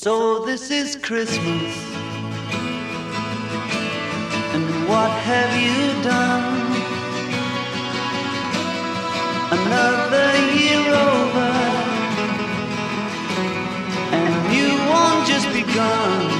So this is Christmas. And what have you done? Another year over. And you won't just begun.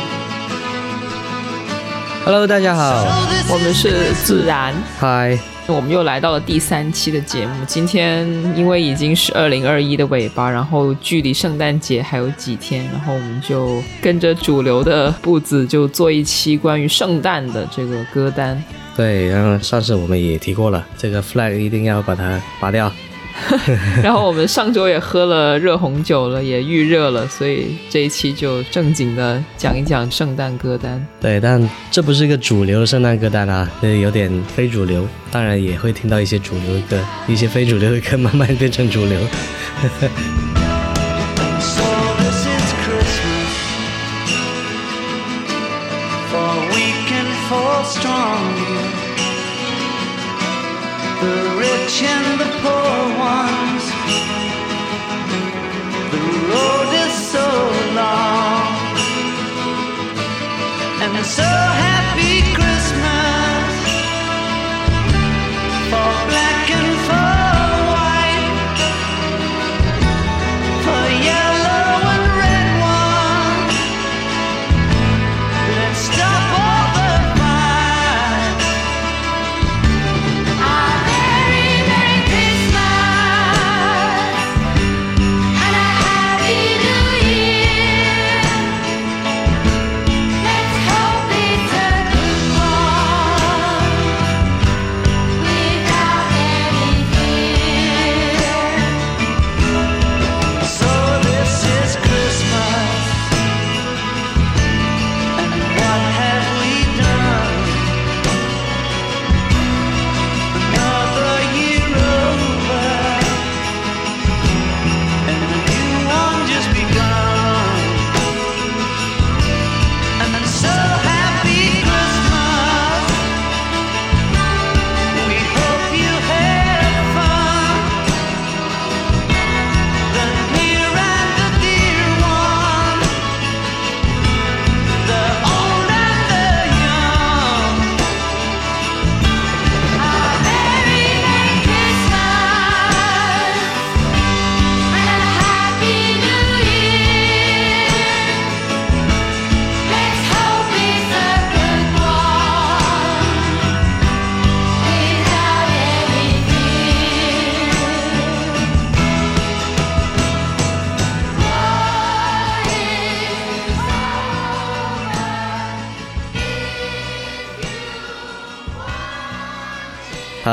Hello，大家好， So this 我们是自然，嗨， 我们又来到了第三期的节目。今天因为已经是二零二一的尾巴，然后距离圣诞节还有几天，然后我们就跟着主流的步子，就做一期关于圣诞的这个歌单。对，然后上次我们也提过了，这个 flag 一定要把它拔掉。然后我们上周也喝了热红酒了，也预热了，所以这一期就正经的讲一讲圣诞歌单。对，但这不是一个主流的圣诞歌单啊，这有点非主流。当然也会听到一些主流的歌，一些非主流的歌慢慢变成主流。And the poor ones. The road is so long. And so happy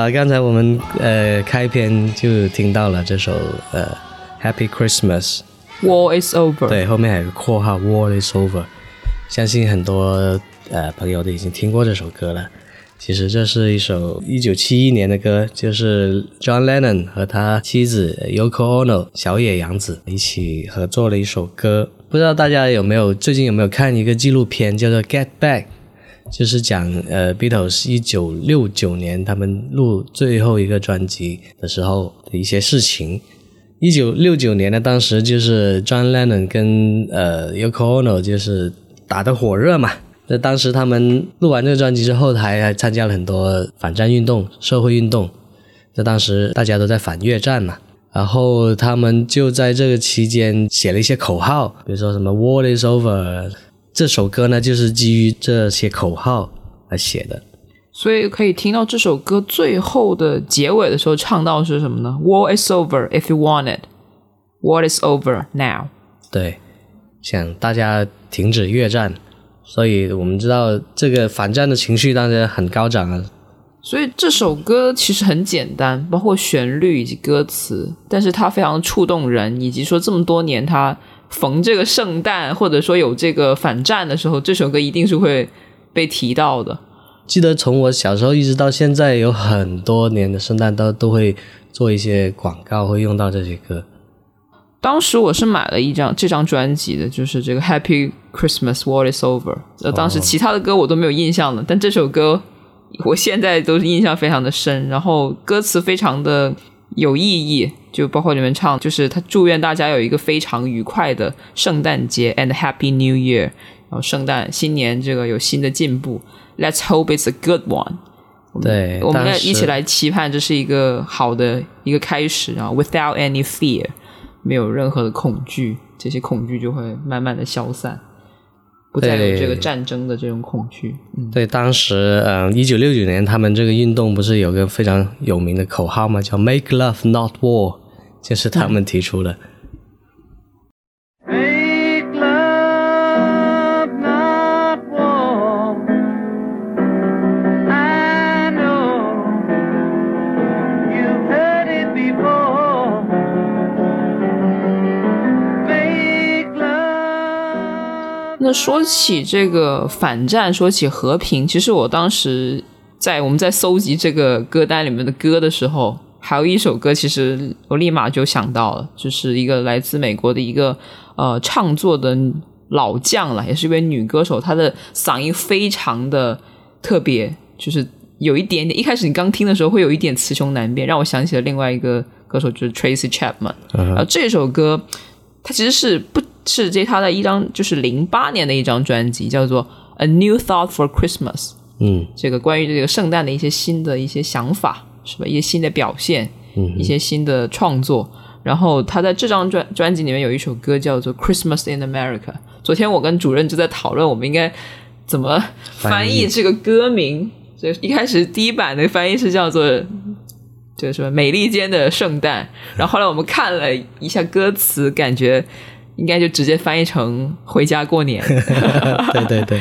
好，刚才我们呃开篇就听到了这首呃 Happy Christmas，War is over。对，后面还有个括号 War is over，相信很多呃朋友都已经听过这首歌了。其实这是一首一九七一年的歌，就是 John Lennon 和他妻子 Yoko Ono 小野洋子一起合作了一首歌。不知道大家有没有最近有没有看一个纪录片叫做《Get Back》，就是讲呃 Beatles 一九六九年他们录最后一个专辑的时候的一些事情。一九六九年呢，当时就是 John Lennon 跟呃 Yoko Ono 就是打得火热嘛。那当时他们录完这个专辑之后，还还参加了很多反战运动、社会运动。在当时大家都在反越战嘛，然后他们就在这个期间写了一些口号，比如说什么 “War is over”。这首歌呢，就是基于这些口号来写的。所以可以听到这首歌最后的结尾的时候唱到是什么呢？War is over if you want it. War is over now. 对，想大家停止越战，所以我们知道这个反战的情绪当然很高涨啊。所以这首歌其实很简单，包括旋律以及歌词，但是它非常触动人，以及说这么多年它逢这个圣诞或者说有这个反战的时候，这首歌一定是会被提到的。记得从我小时候一直到现在，有很多年的圣诞都都会做一些广告，会用到这些歌。当时我是买了一张这张专辑的，就是这个 Happy Christmas What Is Over。呃，当时其他的歌我都没有印象了，但这首歌我现在都是印象非常的深。然后歌词非常的有意义，就包括你们唱，就是他祝愿大家有一个非常愉快的圣诞节 and Happy New Year，然后圣诞新年这个有新的进步，Let's hope it's a good one。对，我们要一起来期盼这是一个好的一个开始，然后 without any fear，没有任何的恐惧，这些恐惧就会慢慢的消散，不再有这个战争的这种恐惧。嗯，对，当时嗯，一九六九年他们这个运动不是有个非常有名的口号吗？叫 “Make Love Not War”，就是他们提出的。那说起这个反战，说起和平，其实我当时在我们在搜集这个歌单里面的歌的时候，还有一首歌，其实我立马就想到了，就是一个来自美国的一个呃唱作的老将了，也是一位女歌手，她的嗓音非常的特别，就是有一点点，一开始你刚听的时候会有一点雌雄难辨，让我想起了另外一个歌手，就是 Tracy Chapman。然后这首歌，它其实是不是这他的一张就是零八年的一张专辑，叫做《A New Thought for Christmas》。嗯这个关于这个圣诞的一些新的一些想法，是吧？一些新的表现，一些新的创作。然后他在这张专专辑里面有一首歌叫做《Christmas in America》。昨天我跟主任就在讨论，我们应该怎么翻译这个歌名。所以一开始第一版的翻译是叫做这个什么“美利坚的圣诞”，然后后来我们看了一下歌词，感觉应该就直接翻译成“回家过年”。对对对，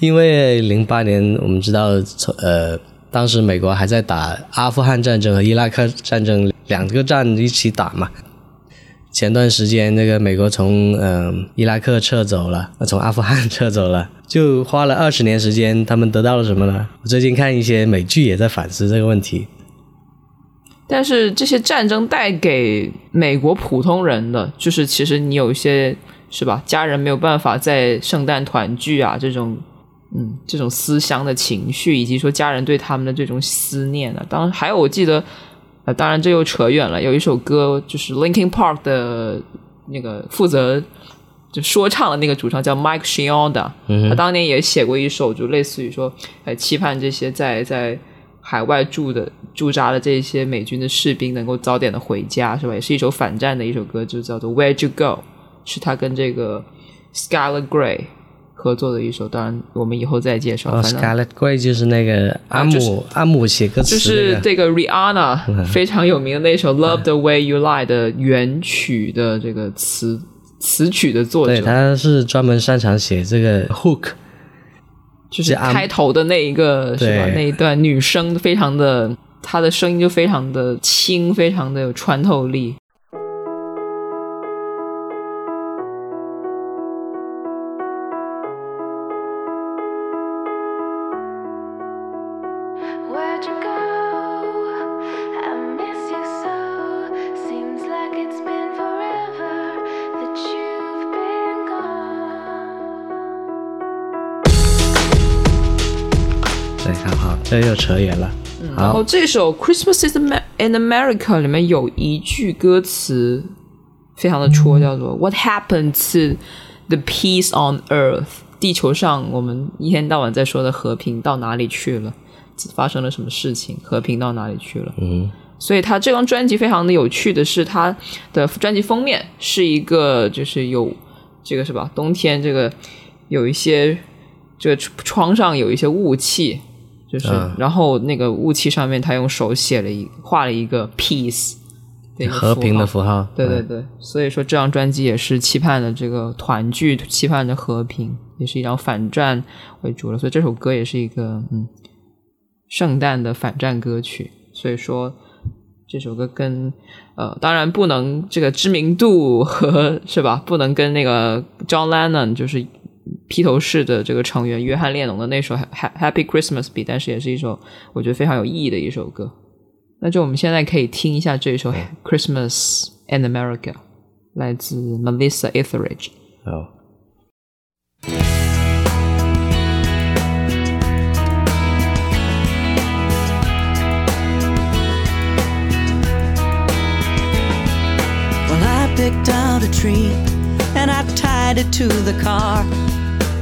因为零八年我们知道，从呃，当时美国还在打阿富汗战争和伊拉克战争两个战一起打嘛。前段时间，那个美国从嗯、呃伊拉克撤走了，从阿富汗撤走了，就花了二十年时间，他们得到了什么呢？我最近看一些美剧也在反思这个问题。但是这些战争带给美国普通人的，就是其实你有一些是吧，家人没有办法在圣诞团聚啊，这种嗯这种思乡的情绪，以及说家人对他们的这种思念啊。当然还有我记得，呃，当然这又扯远了，有一首歌就是 Linkin Park 的那个负责就说唱的那个主唱叫 Mike Shinoda，、他当年也写过一首，就类似于说，呃，期盼这些在在海外住的驻扎的这些美军的士兵能够早点的回家，是吧？也是一首反战的一首歌，就叫做 Where'd You Go，是他跟这个 Scarlet Gray 合作的一首，当然我们以后再介绍。，Scarlet Gray 就是那个阿姆、就是阿姆写歌词、就那个，是这个 Rihanna 非常有名的那首《Love the Way You Lie》的原曲的这个词词曲的作对，者，他是专门擅长写这个 hook。就是开头的那一个是吧？那一段女生非常的，她的声音就非常的轻，非常的有穿透力。Where'd you go? I miss you so. Seems like it's been forever that you've been gone. 对，好好，这又扯远了。然后，这首《Christmas is in America》里面有一句歌词非常的戳，叫做 “What happened to the peace on Earth？” 地球上我们一天到晚在说的和平到哪里去了？发生了什么事情？和平到哪里去了？嗯，所以他这张专辑非常的有趣的是，他的专辑封面是一个就是有这个是吧？冬天这个有一些这个窗上有一些雾气，就是、嗯然后那个雾气上面他用手写了一画了一个 peace 和平的符号。对对对，所以说这张专辑也是期盼的这个团聚，期盼的和平，也是一张反战为主了。所以这首歌也是一个嗯圣诞的反战歌曲。所以说这首歌跟呃，当然不能这个知名度和是吧，不能跟那个 John Lennon 就是披头士的这个成员约翰列侬的那首《Ha- Happy Christmas》比，但是也是一首我觉得非常有意义的一首歌。那就我们现在可以听一下这首《Christmas in America》，来自 Melissa Etheridge。好。Picked out a tree and I tied it to the car.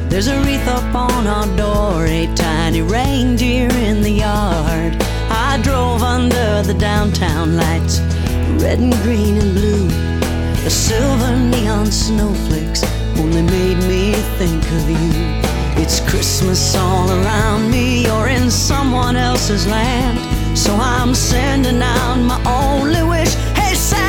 There's a wreath up on our door, a tiny reindeer in the yard. I drove under the downtown lights, red and green and blue. The silver neon snowflakes only made me think of you. It's Christmas all around me, or in someone else's land. So I'm sending out my only wish. Hey, Santa,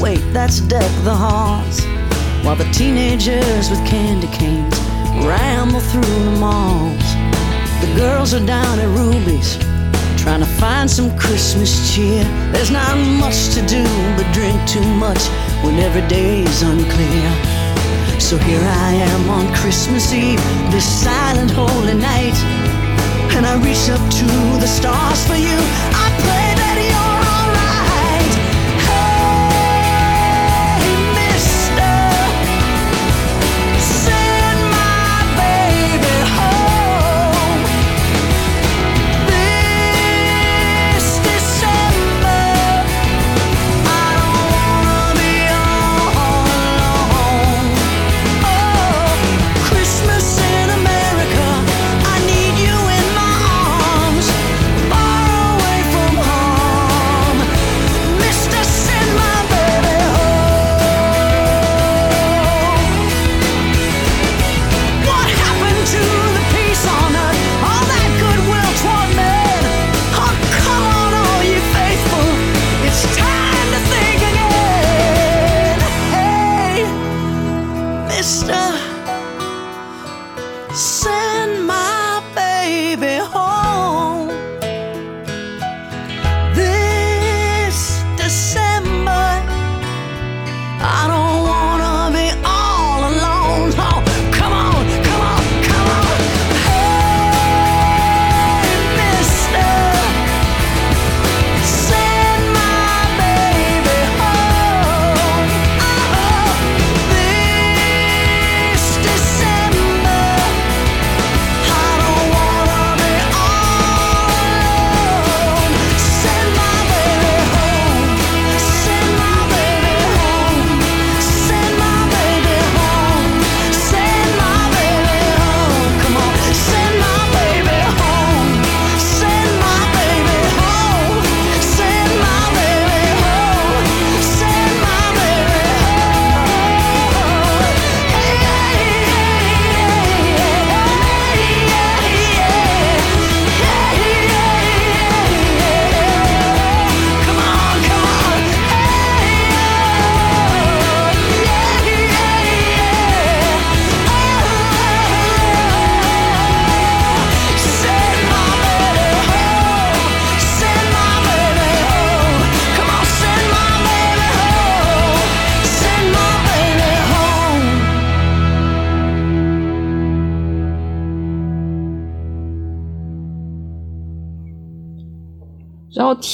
Wait, that's Deck the Halls. While the teenagers with candy canes ramble through the malls. The girls are down at Ruby's trying to find some Christmas cheer. There's not much to do but drink too much when every day is unclear. So here I am on Christmas Eve, this silent holy night. And I reach up to the stars for you. I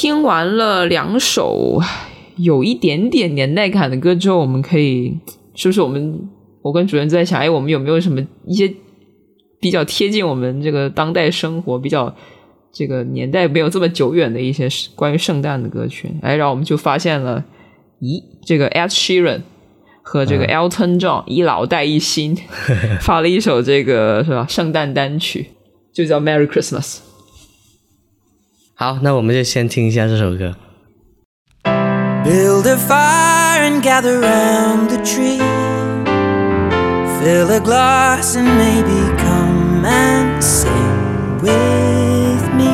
听完了两首有一点点年代感的歌之后，我们可以是不是我们我跟主任在想，哎，我们有没有什么一些比较贴近我们这个当代生活、比较这个年代没有这么久远的一些关于圣诞的歌曲？哎，然后我们就发现了，咦，这个 Ed Sheeran 和这个 Elton John 一老带一新，发了一首这个是吧圣诞单曲，就叫 Merry Christmas。好，那我们就先听一下这首歌。 Build a fire and gather round the tree. Fill a glass and maybe come and sing with me.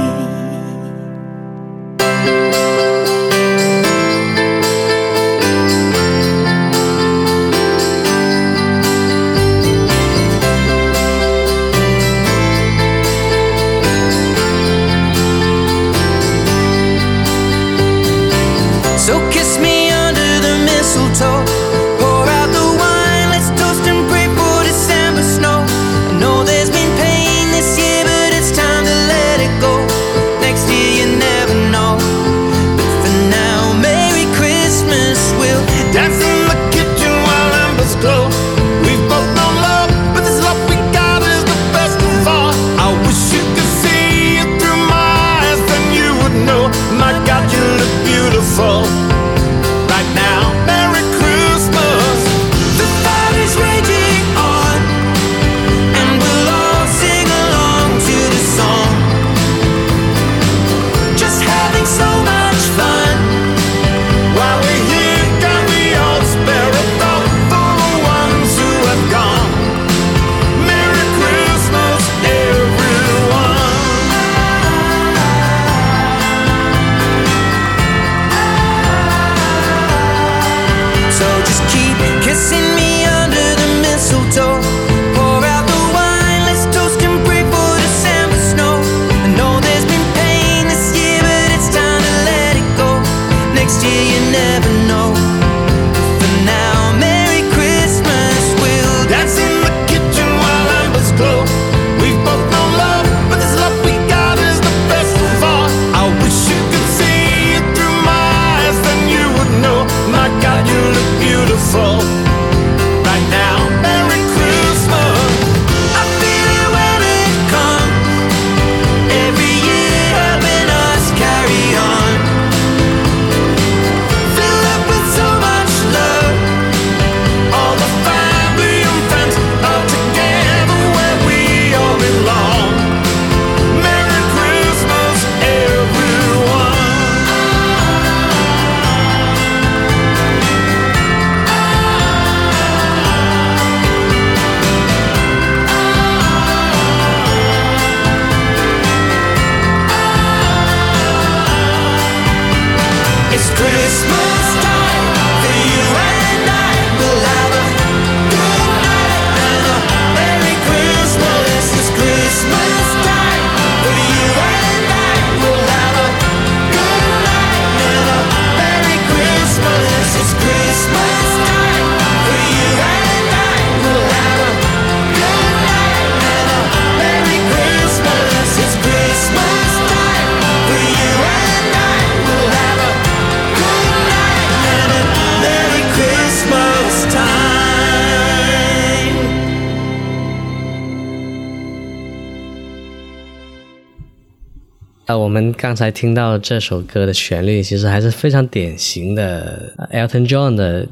我们刚才听到这首歌的旋律，其实还是非常典型的 Elton John 的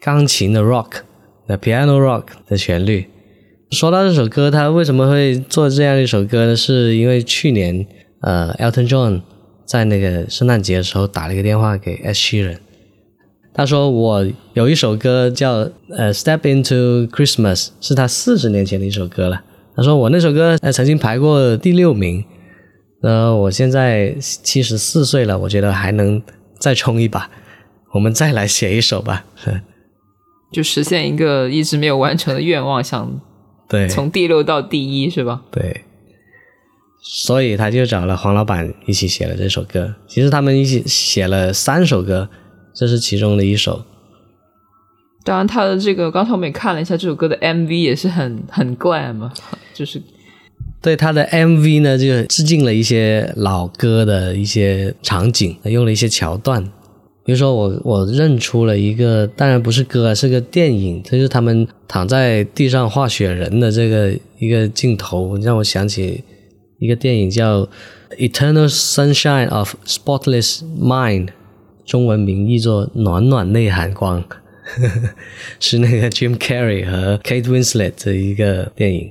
钢琴的 rock 的 piano rock 的旋律。说到这首歌，他为什么会做这样一首歌呢？是因为去年呃 Elton John 在那个圣诞节的时候打了一个电话给 Asher 他说我有一首歌叫呃 Step Into Christmas，是他四十年前的一首歌了。他说我那首歌呃曾经排过第六名，呃我现在七十四岁了，我觉得还能再冲一把，我们再来写一首吧。就实现一个一直没有完成的愿望，想对，从第六到第一，是吧？对，所以他就找了黄老板一起写了这首歌。其实他们一起写了三首歌，这是其中的一首。当然，他的这个刚才我们也看了一下这首歌的 MV，也是很很 glam 嘛，就是对他的 MV 呢，就致敬了一些老歌的一些场景，用了一些桥段。比如说我我认出了一个，当然不是歌啊，是个电影，就是他们躺在地上画雪人的这个一个镜头，让我想起一个电影叫《Eternal Sunshine of Spotless Mind》，中文名译作《暖暖内涵光》，是那个 Jim Carrey 和 Kate Winslet 的一个电影。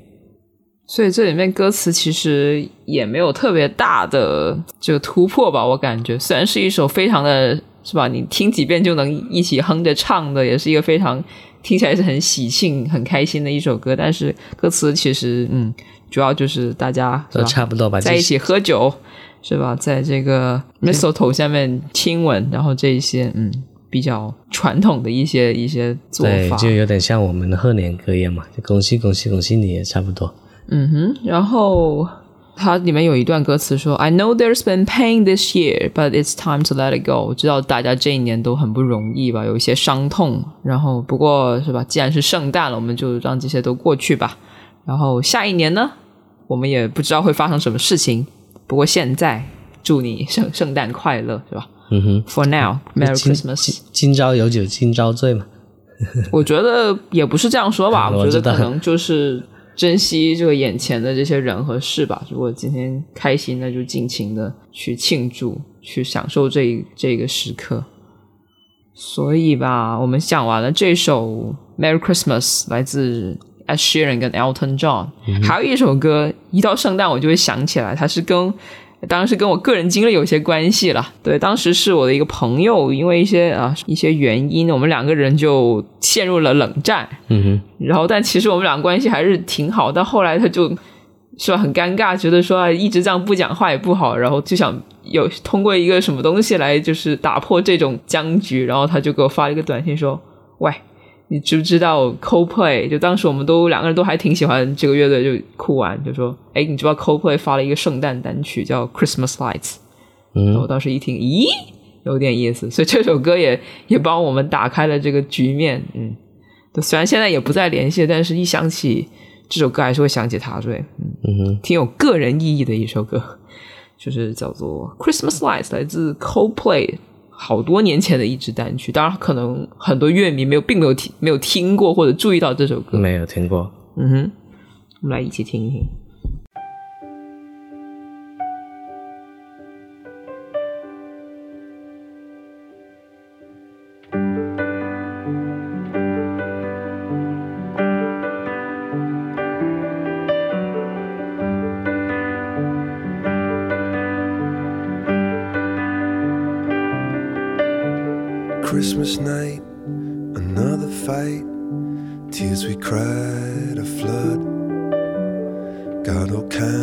所以这里面歌词其实也没有特别大的这个突破吧，我感觉。虽然是一首非常的是吧，你听几遍就能一起哼着唱的，也是一个非常听起来是很喜庆、很开心的一首歌，但是歌词其实嗯，主要就是大家是都差不多吧，这在一起喝酒是吧，在这个 mistletoe 下面亲吻，然后这一些嗯比较传统的一些一些做法对，法，就有点像我们的贺年歌一样嘛，就恭喜恭喜恭喜你也差不多。嗯哼，然后它里面有一段歌词说：“I know there's been pain this year, but it's time to let it go。”我知道大家这一年都很不容易吧，有一些伤痛。然后不过是吧，既然是圣诞了，我们就让这些都过去吧。然后下一年呢，我们也不知道会发生什么事情。不过现在祝你圣圣诞快乐，是吧嗯哼？For now, Merry Christmas。今今朝有酒今朝醉嘛。我觉得也不是这样说吧，我我觉得可能就是珍惜这个眼前的这些人和事吧。如果今天开心，那就尽情的去庆祝，去享受这一这个时刻。所以吧，我们讲完了这首《Merry Christmas》，来自 Ed Sheeran 跟 Elton John，、还有一首歌，一到圣诞我就会想起来，它是跟当然是跟我个人经历有些关系了。对，当时是我的一个朋友，因为一些啊一些原因，我们两个人就陷入了冷战。嗯哼然后，但其实我们俩关系还是挺好。但后来他就是吧很尴尬，觉得说啊一直这样不讲话也不好，然后就想有通过一个什么东西来就是打破这种僵局。然后他就给我发了一个短信说：“喂，你知不知道 Coldplay？就当时我们都两个人都还挺喜欢这个乐队，就哭完，就说哎，你知道 Coldplay 发了一个圣诞单曲叫 Christmas Lights？”，嗯我当时一听，咦，有点意思，所以这首歌也也帮我们打开了这个局面。嗯，对虽然现在也不再联系，但是一想起这首歌，还是会想起他。对，嗯，嗯，挺有个人意义的一首歌，就是叫做《Christmas Lights》，来自 Coldplay。好多年前的一支单曲，当然可能很多乐迷没有，并没有听没有听过或者注意到这首歌。没有听过。嗯哼，我们来一起听一听。Christmas night, another fight. Tears we cried a flood. Got all kinds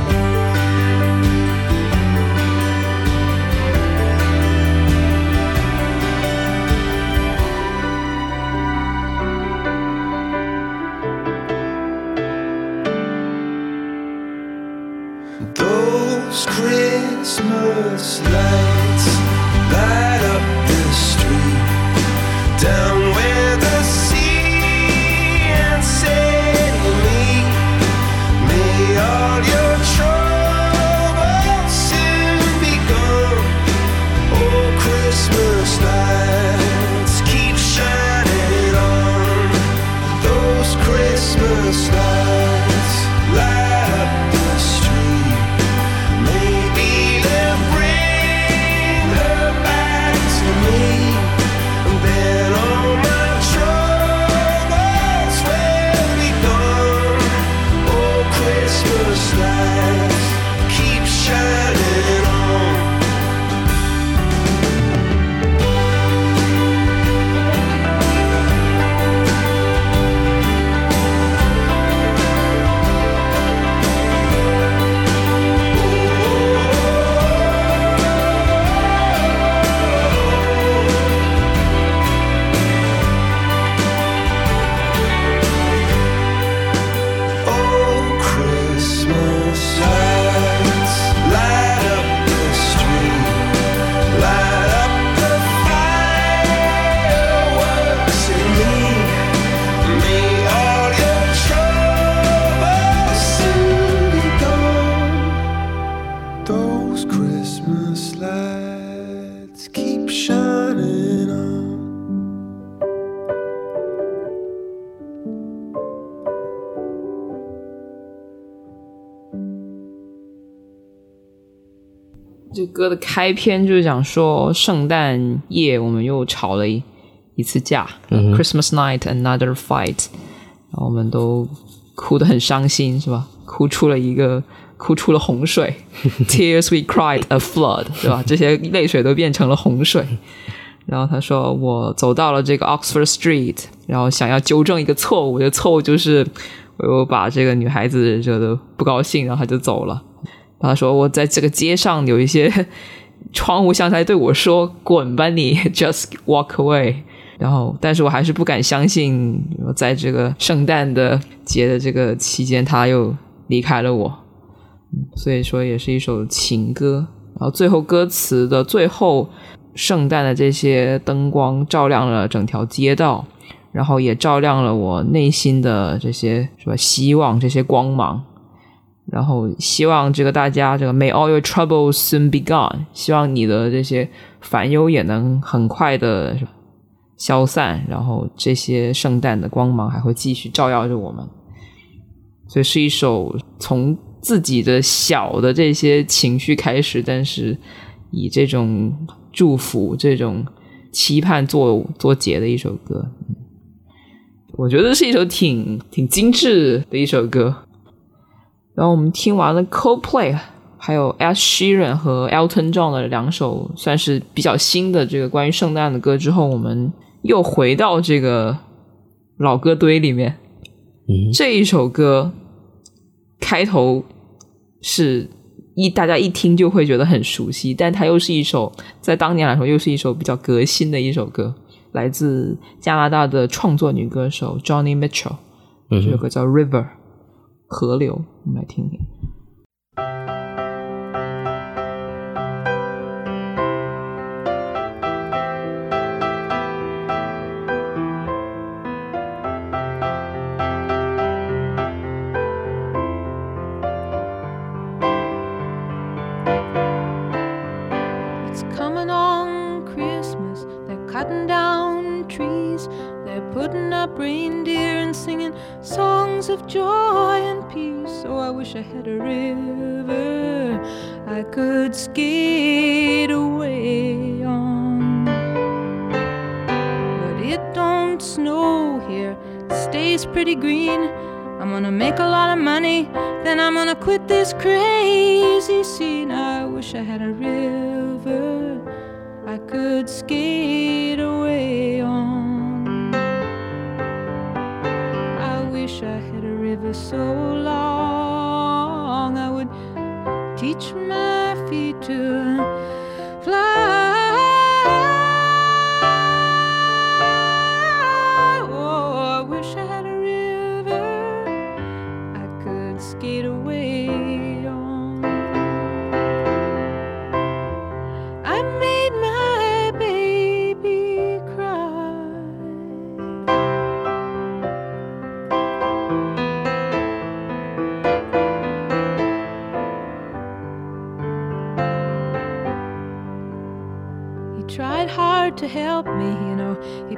歌的开篇就是讲说，圣诞夜我们又吵了一一次架、c h r i s t m a s night another fight，然后我们都哭得很伤心，是吧？哭出了一个，哭出了洪水，tears we cried a flood，对吧？这些泪水都变成了洪水。然后他说，我走到了这个 Oxford Street，然后想要纠正一个错误，这个错误就是我又把这个女孩子惹得不高兴，然后他就走了。他说：“我在这个街上有一些 窗户像在对我说‘滚吧你 ’，just walk away。”然后，但是我还是不敢相信，在这个圣诞的节的这个期间，他又离开了我。嗯，所以说也是一首情歌。然后最后歌词的最后，圣诞的这些灯光照亮了整条街道，然后也照亮了我内心的这些什么希望，这些光芒。然后希望这个大家这个 May all your troubles soon be gone，希望你的这些烦忧也能很快的消散，然后这些圣诞的光芒还会继续照耀着我们。所以是一首从自己的小的这些情绪开始，但是以这种祝福、这种期盼做做结的一首歌。我觉得是一首挺挺精致的一首歌。然后我们听完了 Coldplay，还有 Ed Sheeran 和 Elton John 的两首算是比较新的这个关于圣诞的歌之后，我们又回到这个老歌堆里面。嗯这一首歌开头是一大家一听就会觉得很熟悉，但它又是一首在当年来说又是一首比较革新的一首歌，来自加拿大的创作女歌手 Johnny Mitchell，嗯这首歌叫 River。河流，我们来听听。Wish I had a river so long. I would teach my feet to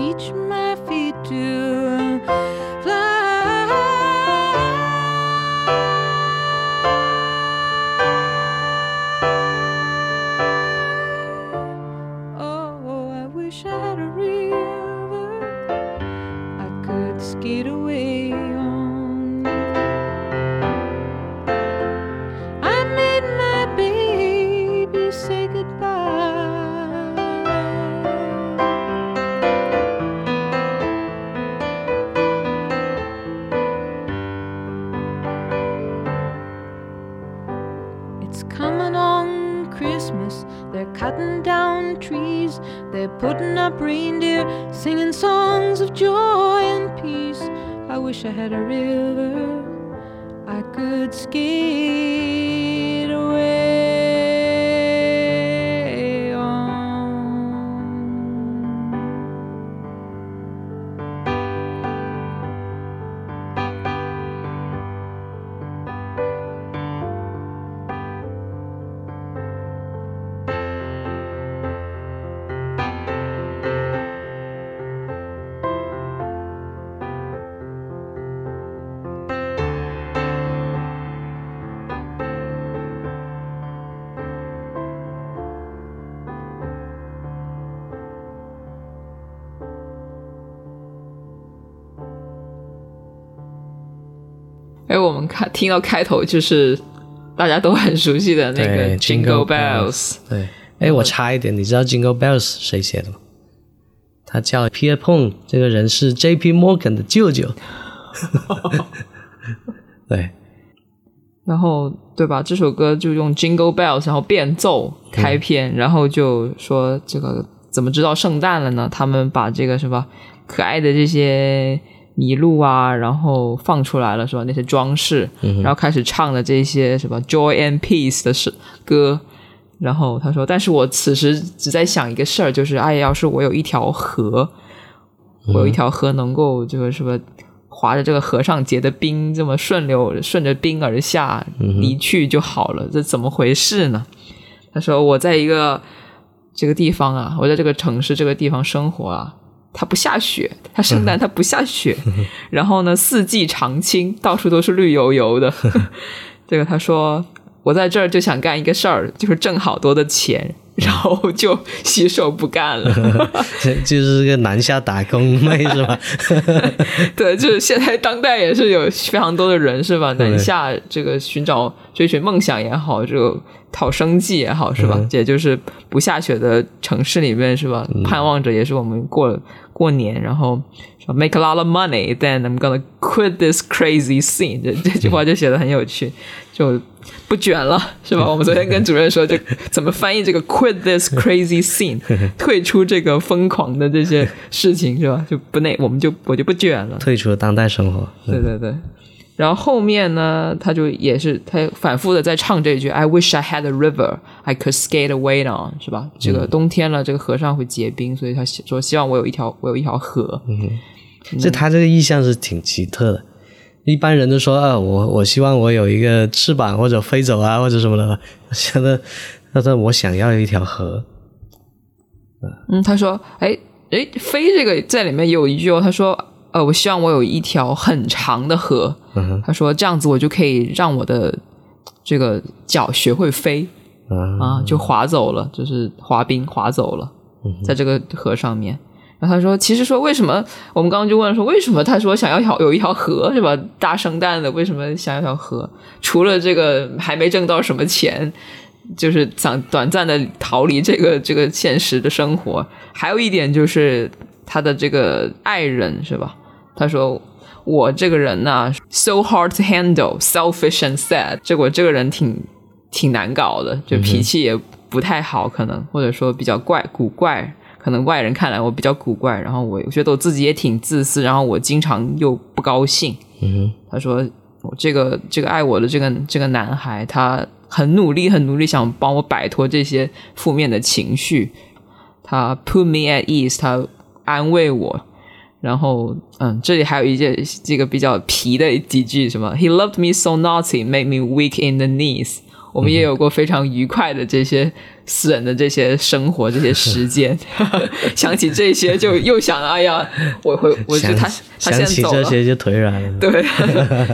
teach my feet to 们看听到开头就是大家都很熟悉的那个 Jingle Bells，对，哎，我差一点，你知道 Jingle Bells 谁写的吗？他叫 Pierre Pong，这个人是 J.P. Morgan 的舅舅。对，然后对吧？这首歌就用 Jingle Bells，然后变奏开篇，然后就说这个怎么知道圣诞了呢？他们把这个什么可爱的这些麋鹿啊，然后放出来了，是吧？那些装饰，然后开始唱的这些什么 Joy and Peace 的是歌。然后他说：“但是我此时只在想一个事儿，就是哎，要是我有一条河，我有一条河能够这个什么划着这个河上结的冰，这么顺流顺着冰而下离去就好了，这怎么回事呢？”他说：“我在一个这个地方啊，我在这个城市这个地方生活啊，它不下雪，它圣诞 它不下雪，然后呢四季常青，到处都是绿油油的。这个他说我在这儿就想干一个事儿，就是挣好多的钱，然后就洗手不干了。这就是个南下打工妹是吧？对，就是现在当代也是有非常多的人是吧？南下这个寻找追寻梦想也好，这个讨生计也好是吧？也就是不下雪的城市里面是吧？盼望着也是我们过过年，然后说 make a lot of money, then I'm gonna quit this crazy scene 这这句话就写的很有趣，就不卷了是吧？我们昨天跟主任说，就 怎么翻译这个 quit this crazy scene，退出这个疯狂的这些事情是吧？就不那我们就我就不卷了。退出了当代生活。对对对。然后后面呢，他就也是他反复的在唱这句 “I wish I had a river I could skate away on”，是吧？这个冬天了，这个河上会结冰，所以他说希望我有一条我有一条河。就他这个意象是挺奇特的。一般人都说啊，我我希望我有一个翅膀或者飞走啊，或者什么的。现在他说我想要一条河，嗯，他说，哎哎，飞这个在里面有一句哦，他说，呃，我希望我有一条很长的河。嗯他说这样子我就可以让我的这个脚学会飞啊啊，就滑走了，就是滑冰滑走了，在这个河上面。然后他说，其实说为什么我们刚刚就问说为什么他说想要条有一条河是吧？大圣诞的为什么想要条河？除了这个还没挣到什么钱，就是想短暂的逃离这个这个现实的生活，还有一点就是他的这个爱人是吧？他说我这个人呐、s o hard to handle, selfish and sad，结果这个人挺挺难搞的，就脾气也不太好，可能或者说比较怪古怪。可能外人看来我比较古怪，然后我我觉得我自己也挺自私，然后我经常又不高兴。嗯他说我这个这个爱我的这个这个男孩，他很努力很努力想帮我摆脱这些负面的情绪，他 put me at ease，他安慰我。然后，嗯，这里还有一件这个比较皮的几句，什么 He loved me so naughty, made me weak in the knees。我们也有过非常愉快的这些私人的这些生活这些时间，想起这些就又想，哎呀，我会，我觉得他想他想起现在走了，这些就腿软了。对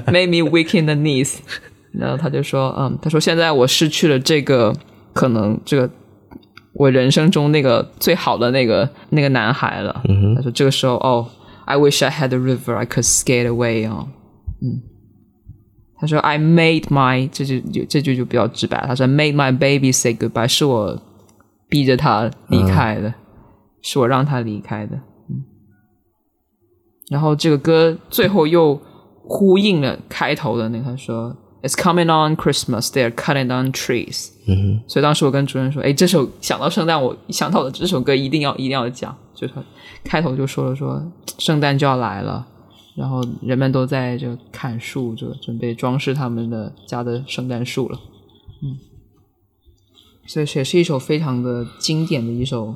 ，made me weak in the knees。然后他就说，嗯，他说现在我失去了这个可能这个我人生中那个最好的那个那个男孩了。他说这个时候，哦，I wish I had a river I could skate away on。嗯，他说 I made my 这句就这句就比较直白，他说 made my baby say goodbye，是我逼着他离开的，是我让他离开的。嗯然后这个歌最后又呼应了开头的那个，他说 "It's coming on Christmas, they're cutting down trees." 嗯所以当时我跟主任说，哎，这首想到圣诞，我想到的这首歌一定要一定要讲，就是开头就说了说圣诞就要来了，然后人们都在这砍树，就准备装饰他们的家的圣诞树了。嗯，所以也是一首非常的经典的一首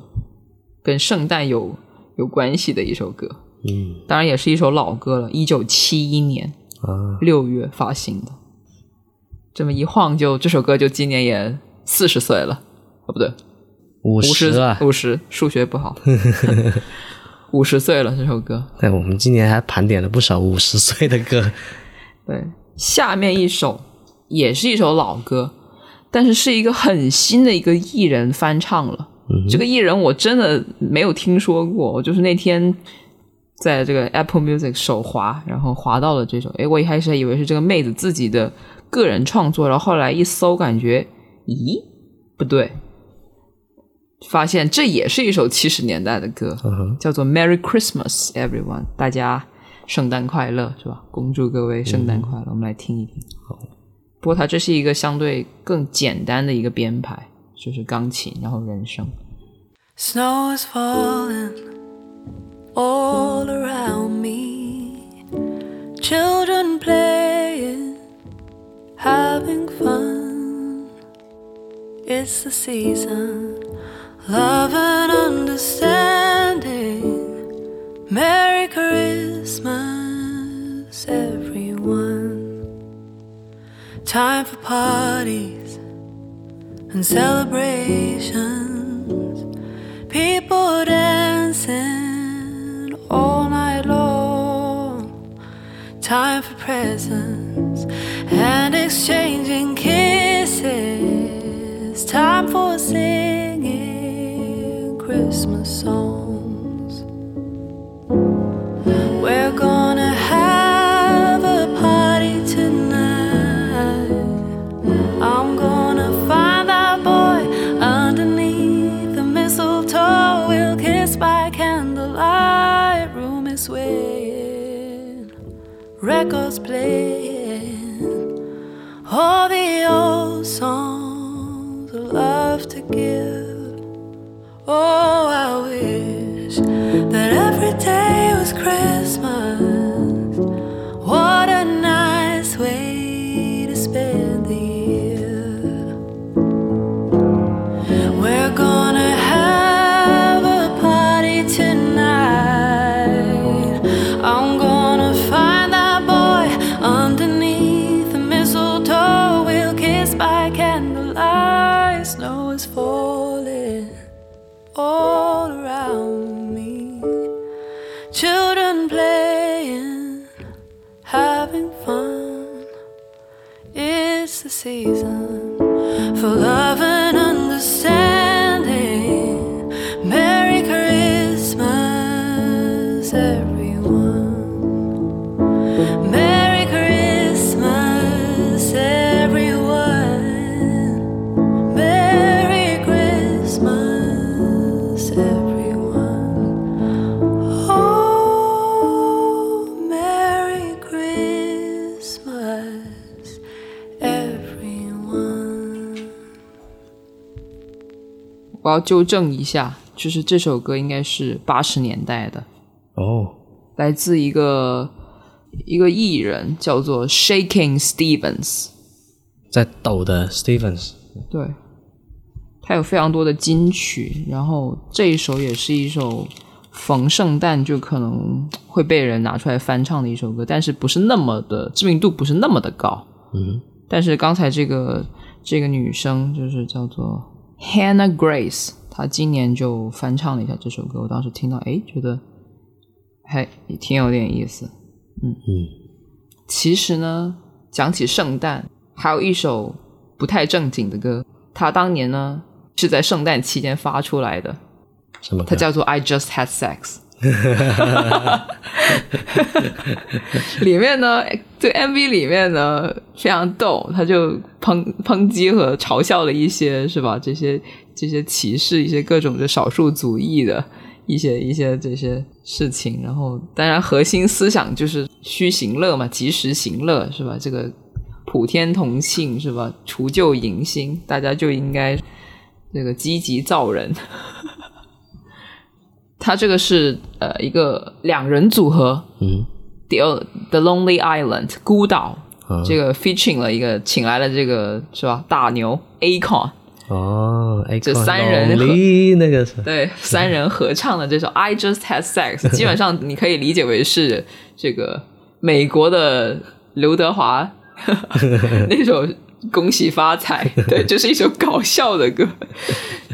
跟圣诞有有关系的一首歌。嗯当然也是一首老歌了，一九七一年啊，六月发行的。这么一晃就这首歌就今年也四十岁了，哦不对，五五十！五十，数学不好，五十岁了这首歌。对，我们今年还盘点了不少五十岁的歌。对，下面一首也是一首老歌，但是是一个很新的一个艺人翻唱了。这个艺人我真的没有听说过，我就是那天在这个 Apple Music 手滑，然后滑到了这首。哎，我一开始还以为是这个妹子自己的个人创作，然后后来一搜，感觉咦不对，发现这也是一首七十年代的歌，叫做《Merry Christmas Everyone》，大家圣诞快乐是吧？恭祝各位圣诞快乐。我们来听一听。好不过它这是一个相对更简单的一个编排，就是钢琴，然后人声。Snow is falling all around me. Children playing, having fun. It's the season, love and understanding. Merry Christmas, everyone. Time for parties and celebrations. People dancing all night long. Time for presents and exchanging kisses. Time for singing Christmas songs. We're gonna have a party tonight. I'm gonna find that boy underneath the mistletoe. We'll kiss by candlelight. Room is swaying, records playing, all the old songs of love to give. Oh, 我要纠正一下，就是这首歌应该是八十年代的，哦，来自一个一个艺人叫做 Shaking Stevens。在抖的 Stevens，对，他有非常多的金曲，然后这一首也是一首逢圣诞就可能会被人拿出来翻唱的一首歌，但是不是那么的知名度不是那么的高。嗯，但是刚才这个这个女生就是叫做 Hannah Grace，她今年就翻唱了一下这首歌，我当时听到，哎，觉得还也挺有点意思。嗯嗯，其实呢，讲起圣诞，还有一首不太正经的歌，它当年呢是在圣诞期间发出来的，什么？它叫做《I Just Had Sex》。里面呢，这 MV 里面呢非常逗，他就抨抨击和嘲笑了一些是吧？这些这些歧视一些各种的少数族裔的一些一些这些事情，然后当然核心思想就是虚行乐嘛，及时行乐是吧？这个普天同庆是吧？除旧迎新，大家就应该这个积极造人。他这个是呃一个两人组合。嗯，，The The Lonely Island 孤岛，啊。这个 featuring 了一个请来了这个是吧大牛。Acon，哦，哎，这三人合离那个是。对三人合唱的这首 I Just Had Sex，基本上你可以理解为是这个美国的刘德华 那首。恭喜发财，对，就是一首搞笑的歌。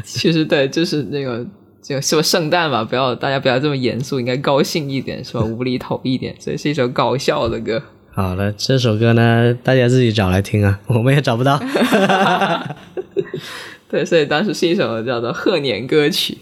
其实对，就是那个这个是吧？圣诞嘛，不要大家不要这么严肃，应该高兴一点，是吧？无厘头一点，所以是一首搞笑的歌。好了，这首歌呢，大家自己找来听啊，我们也找不到。对，所以当时是一首叫做贺年歌曲。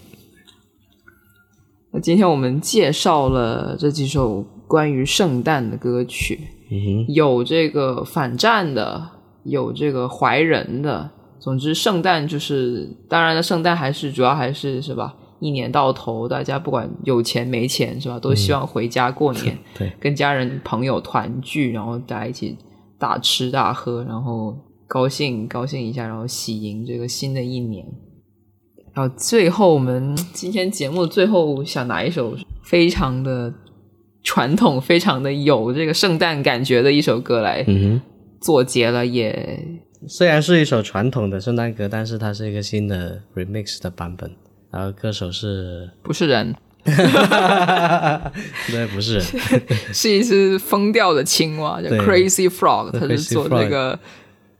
那今天我们介绍了这几首关于圣诞的歌曲，嗯有这个反战的，有这个怀人的。总之，圣诞就是，当然了，圣诞还是主要还是是吧？一年到头，大家不管有钱没钱是吧，都希望回家过年，对，跟家人朋友团聚，然后大家一起大吃大喝，然后高兴高兴一下，然后喜迎这个新的一年。然后最后，我们今天节目最后想拿一首非常的传统、非常的有这个圣诞感觉的一首歌来嗯做结了，也哼，虽然是一首传统的圣诞歌，但是它是一个新的 remix 的版本，然后歌手是，不是人，对，不是，是一只疯掉的青蛙，叫 Crazy Frog，The 它是做那个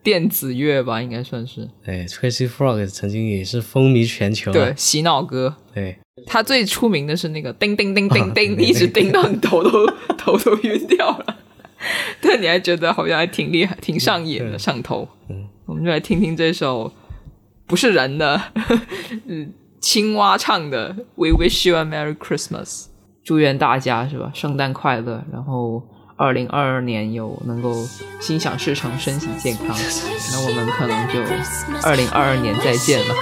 电子乐吧，应该算是。对，Crazy Frog 曾经也是风靡全球、啊，对洗脑歌。对，他最出名的是那个叮叮叮叮啊叮，叮叮。一直叮到你头都头都晕掉了，但你还觉得好像还挺厉害，挺上瘾的，上头。嗯，我们就来听听这首不是人的，嗯，青蛙唱的《We Wish You a Merry Christmas》，祝愿大家是吧，圣诞快乐，然后二零二二年有能够心想事成，身体健康。那我们可能就二零二二年再见了。